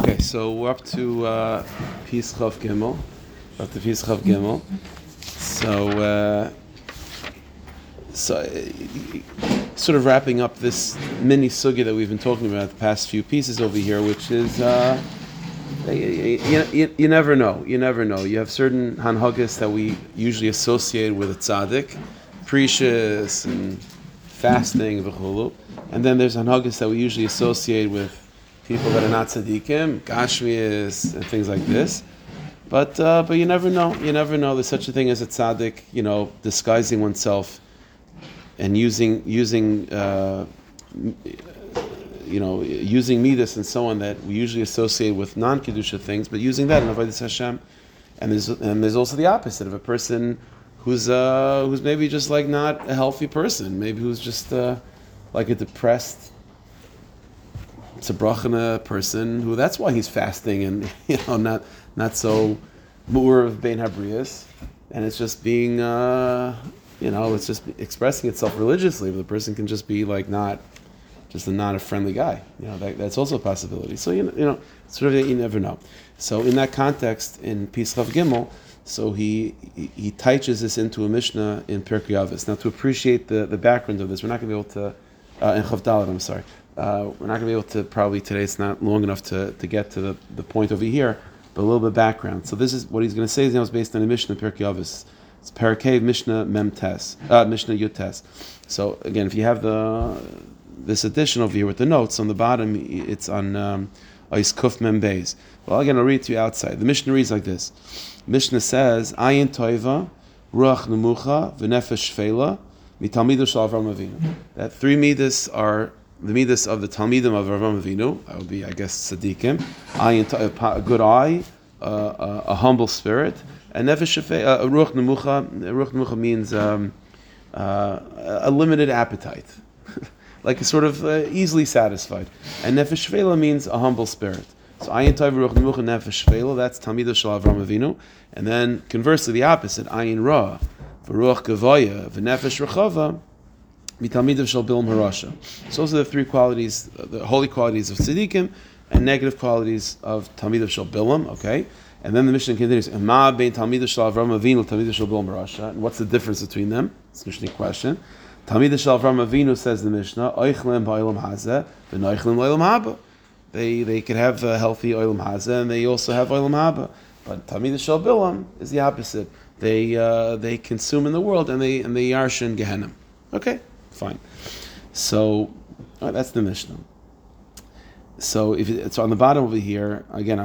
Okay, so we're up to uh, Peace Chav Gimel. Up to Peace Chav Gimel. So, uh, so uh, sort of wrapping up this mini sugi that we've been talking about the past few pieces over here, which is uh, you, you, you, never know. You never know. You have certain hanhagas that we usually associate with a tzaddik, precious and fasting, and then there's hanhagas that we usually associate with people that are not tzaddikim, gashmias, and things like this. But uh, but you never know. You never know. There's such a thing as a tzaddik, you know, disguising oneself and using using uh, you know using midas and so on that we usually associate with non kedusha things, but using that in avodas Hashem. And there's and there's also the opposite of a person who's uh, who's maybe just like not a healthy person, maybe who's just uh, like a depressed it's a brachana person who that's why he's fasting and you know not not so more of bein habrius, and it's just being uh, you know it's just expressing itself religiously. But the person can just be like not just a not a friendly guy. You know that, that's also a possibility. So you know, you know sort of you never know. So in that context, in Pislav Gimel, so he he, teaches this into a Mishnah in Pirkei Avos. Now to appreciate the, the background of this, we're not going to be able to uh, in Chavdalit. I'm sorry. Uh, we're not going to be able to probably today. It's not long enough to, to get to the, the point over here, but a little bit of background. So this is what he's going to say. Is now is based on a Mishnah Pirkei Avos. It's Parakeh Mishnah Mem Tes, uh, Mishnah Yutes. So again, if you have the this edition over here with the notes on the bottom, it's on um, Ois Kuf Mem Beis. Well, again, I'll read to you outside. The Mishnah reads like this. Mishnah says, Ayin Toiva, Ruach Nemucha, V'nefesh Shfela, Mitamidu Shal Avram Avinu. That three midas are the midas of the Talmidim of Rav Avinu, I would be, I guess, tzaddikim, a good eye, uh, a, humble spirit, and nefesh uh, ruach nemucha. Ruach nemucha means um, uh, a limited appetite, like a sort of uh, easily satisfied, and nefesh shvela means a humble spirit. So ayin tov ruach nemucha nefesh shvela. That's Talmidah shel Avram Avinu, and then conversely, the opposite ayin ra, v'ruach gavoya v'nefesh rechava Mitamidav shall bilam harasha. So those are the three qualities, the holy qualities of tzaddikim, and negative qualities of Talmidav shall bilam. Okay, and then the Mishnah continues. Ema bein Talmidav shall Avram Avinu Talmidav shall bilam harasha. And what's the difference between them? It's a Mishnah question. Talmidav shall Avram Avinu says the Mishnah. Oichlem ba'olam hazeh v'noichlem lo'olam haba. They they could have a healthy oilam hazeh and they also have oilam haba. But Talmidav shall bilam is the opposite. They uh, they consume in the world and they and they yarshin Gehenna. Okay. Fine. So right, that's the Mishnah. So if it's on the bottom over here, again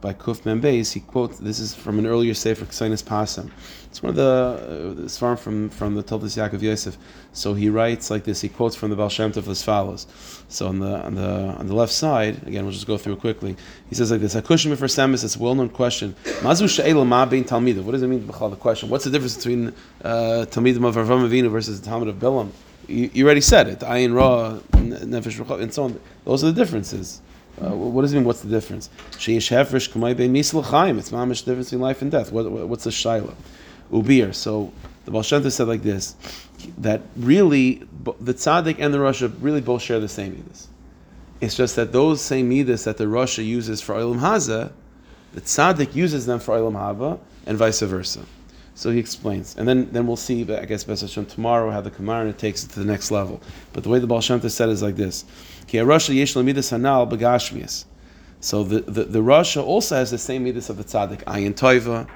by Kuf Membeis, he quotes this is from an earlier Sefer Kesones Passim. It's one of the uh, it's from from the Toldos Yaakov Yosef. So he writes like this. He quotes from the Baal Shem Tov as follows. So on the on the on the left side, again we'll just go through quickly. He says like this: Hakushim for Samus. It's a well-known question. Mazu she'ela ma bein talmidah. What does it mean? Bahl the question. What's the difference between uh, talmidim of Avinu versus the Talmud of Bilam? You, already said it. Ayin ra, nefesh and so on. Those are the differences. Uh, what does it mean? What's the difference? Sheish hefresh kumay bein misl chaim. It's mamish difference between life and death. What, what, what's the shaila? Ubir. So the Baal said like this: that really the tzaddik and the rasha really both share the same midas. It's just that those same midas that the rasha uses for olam haza, the tzaddik uses them for olam haba, and vice versa. So he explains, and then, then we'll see. I guess Bes Hashem tomorrow how the Kamarna takes it to the next level. But the way the Baal Shem said is like this: begashmias. So the, the, the Rasha also has the same midas of the tzaddik, ayin toiva,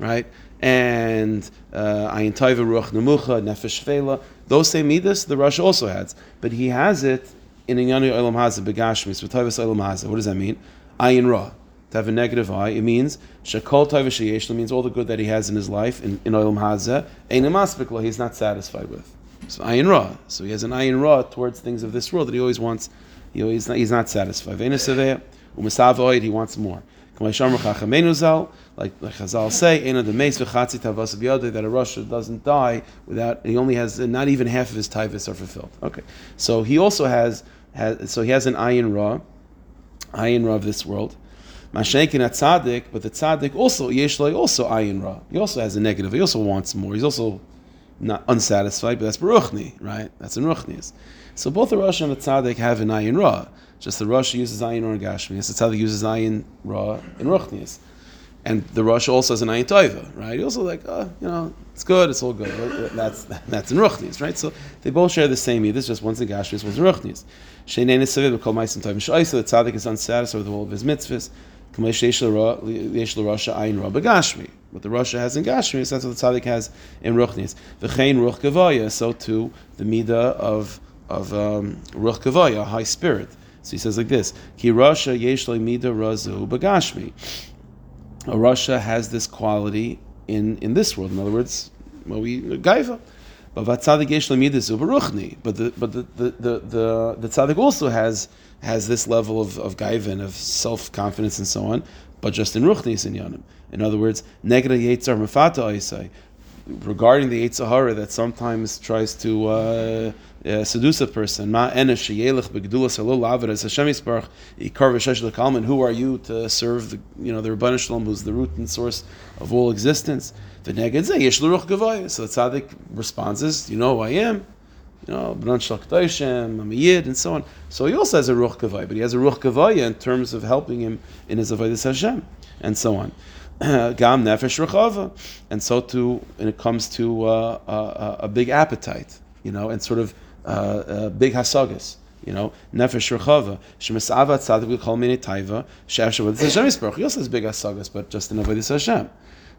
right? And uh, ayin toiva ruach nemucha nefesh vela. Those same midas the Rasha also has, but he has it in inyanu olam hazeh begashmis, v'toivas olam hazeh. What does that mean? Ayin ra to have a negative eye, it means shakol taiva means all the good that he has in his life in, in olam hazeh ein he's not satisfied with. So ayin ra, so he has an ayin ra towards things of this world that he always wants. He always he's not satisfied. Ve'enasaveya u'misavoid he wants more. Like, like Chazal say, that a Rasha doesn't die without he only has not even half of his taivas are fulfilled. Okay, so he also has, has so he has an ayin ra, ayin ra of this world. Mashenkin at tzaddik, but the tzaddik also yeshloi also ayin ra. He also has a negative. He also wants more. He's also not unsatisfied, but that's baruchni, right? That's in ruchnis. So both the Rosh and the tzaddik have an ayin ra. Just the Rosh uses ayin or gashmias. The tzaddik uses ayin ra in ruchnias. And the Rosh also has an ayin toiva, right? He also like, oh, you know, it's good, it's all good. That's that's in ruchnias, right? So they both share the same either, just one's in gashmias, one's in ruchnias. Shenein is sevid, call meisim toivim the tzaddik is unsatisfied with all of his mitzvahs. But the Rasha has in Gashmi, that's what the Tzaddik has in Ruchnis. V'chein Ruch Gavaya, so too the Midah of of um, Ruch Gavaya, high spirit. So he says like this: Ki Rasha Yeshloi Midah Razu Bagashmi. Rasha has this quality in in this world. In other words, well, we Gaiva. Lemidas uberuchni. But the but the the the the, the tzaddik also has has this level of of gaiva of self confidence and so on. But just in ruchnis in yanim. In other words, negra yetzar mafata oisai. Regarding the Yetzer Hara that sometimes tries to uh, uh, seduce a person, ma enesh sheyelech begdulas halol avid as Hashem yisparach. Who are you to serve the you know the Ribbono Shel Olam, who's the root and source of all existence? The neged. So the tzaddik responds, "Is you know who I am." You know, B'nan Shal Kedoshim, I'm a Yid, and so on. So he also has a Ruch Kavaya, but he has a Ruch Kavaya in terms of helping him in his Avodah Hashem, and so on. Gam Nefesh Rechava, and so too, when it comes to uh, uh, a big appetite, you know, and sort of uh, uh big hasagas. You know, nefesh rechava, shemesava tzadik v'chol mini taiva, she'asher with Hashem yisparach. He also has big hasagas, but just in avodas Hashem.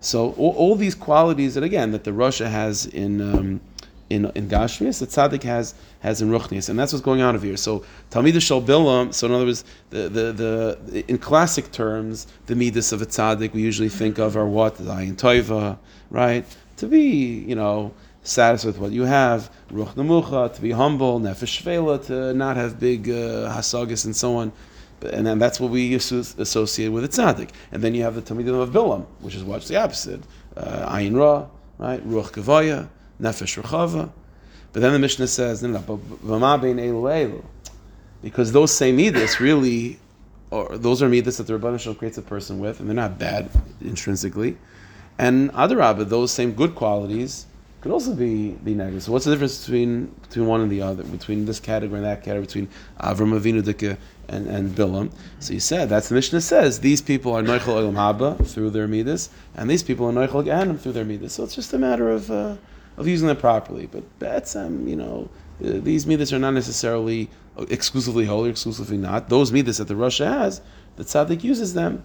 So all, all, these qualities that again that the Rasha has in um, in in Gashmias, the Tzaddik has has in Ruchnias, and that's what's going on over here. So Talmid Shal Bilam. So in other words, the, the the in classic terms, the midas of a Tzaddik we usually think of are what the Ayin Toiva, right? To be you know satisfied with what you have, Ruch Nemucha, to be humble, Nefesh Shvela, to not have big uh, hasagas and so on and then that's what we associate with a tzaddik. And then you have the Talmidim of Bilam, which is what's the opposite. Uh, Ayin Ra, right? Ruach Kavaya, Nefesh Rechava. But then the Mishnah says. Because those same midas really, or those are midas that the Ribbono Shel Olam creates a person with, and they're not bad intrinsically. And other Adarabah, those same good qualities could also be, be negative. So what's the difference between between one and the other, between this category and that category, between Avram Avinu Dika and, and Bilam? So you said that's the Mishnah says these people are Noichel Olam Haba through their midas, and these people are Noichel Ganim through their midas. So it's just a matter of uh, of using them properly. But that's um, you know uh, these midas are not necessarily exclusively holy, exclusively not. Those midas that the Rasha has, the tzaddik uses them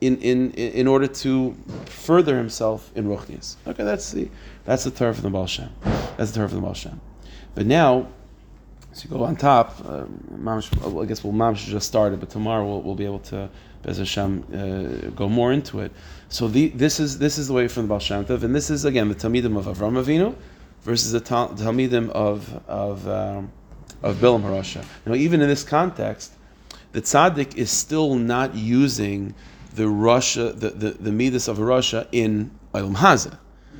in, in, in order to further himself in Ruchnias. Okay, that's the that's the Torah from the Baal Shem. That's the Torah from the Baal Shem. But now, as you go on top, uh, I guess we'll Mamish just started, but tomorrow we'll, we'll be able to, Bez Hashem, uh, go more into it. So the, this is this is the way from the Baal Shem Tov, and this is again the Talmidim of Avram Avinu versus the Talmidim of of um, of Bilam Harasha. Now, even in this context, the tzaddik is still not using the Rasha, the, the, the Midas of Rasha in Olam Hazah.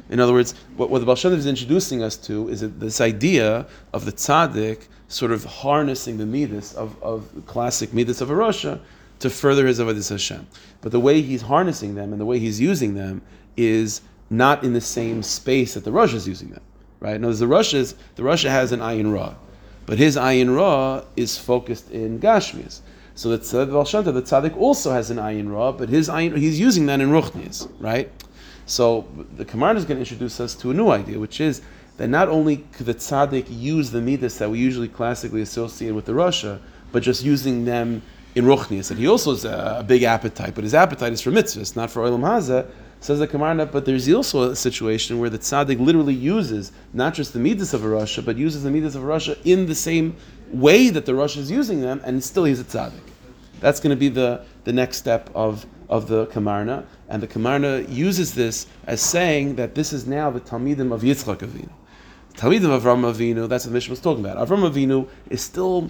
In other words, what, what the Baal Shem is introducing us to is this idea of the tzaddik sort of harnessing the midas of, of classic midas of Rasha to further his avodas Hashem. But the way he's harnessing them and the way he's using them is not in the same space that the Rasha is using them. Right? Now, the Rasha's the Rasha has an ayin ra, but his ayin ra is focused in Gashmias. So the tzaddik, the tzaddik also has an ayin ra, but his ayin he's using that in ruchnis, right? So the Gemara is going to introduce us to a new idea, which is that not only could the tzaddik use the midas that we usually classically associate with the Russia, but just using them in ruchnis. That he also has a, big appetite, but his appetite is for mitzvahs, not for olam hazeh. Says the Gemara, but there's also a situation where the tzaddik literally uses not just the midas of a Rasha, but uses the midas of a Rasha in the same way that the Rasha is using them, and still he's a tzaddik. That's going to be the, the next step of, of the Kamarna. And the Kamarna uses this as saying that this is now the Talmidim of Yitzchak Avinu. The Talmidim of Avram Avinu, that's what the Mishnah was talking about. Avram Avinu is still,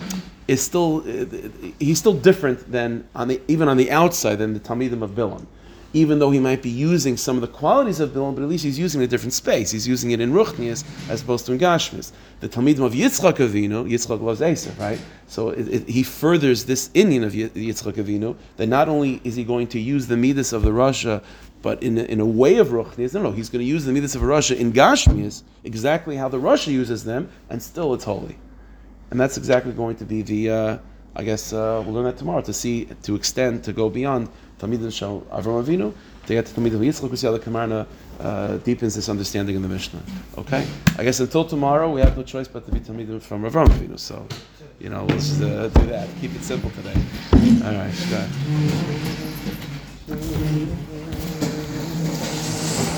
is still, uh, he's still different than, on the, even on the outside, than the Talmidim of Bilam even though he might be using some of the qualities of Bilam, but at least he's using it in a different space. He's using it in Ruchnias as opposed to in Gashmis. The Talmidim of Yitzchak Avinu, Yitzchak loves Esav, right? So it, it, he furthers this inyan of Yitzchak Avinu, that not only is he going to use the Midas of the Rasha, but in a, in a way of Ruchnias, no, no, he's going to use the Midas of Rasha in Gashmias, exactly how the Rasha uses them, and still it's holy. And that's exactly going to be the, uh, I guess uh, we'll learn that tomorrow to see, to extend, to go beyond Talmidim Shal Avram Avinu, to get to Talmidim Yitzchak, we see how the Kamarna uh, deepens this understanding in the Mishnah. Okay? I guess until tomorrow, we have no choice but to be Talmidim from Avram Avinu. So, you know, let's uh, do that. Keep it simple today. All right, go.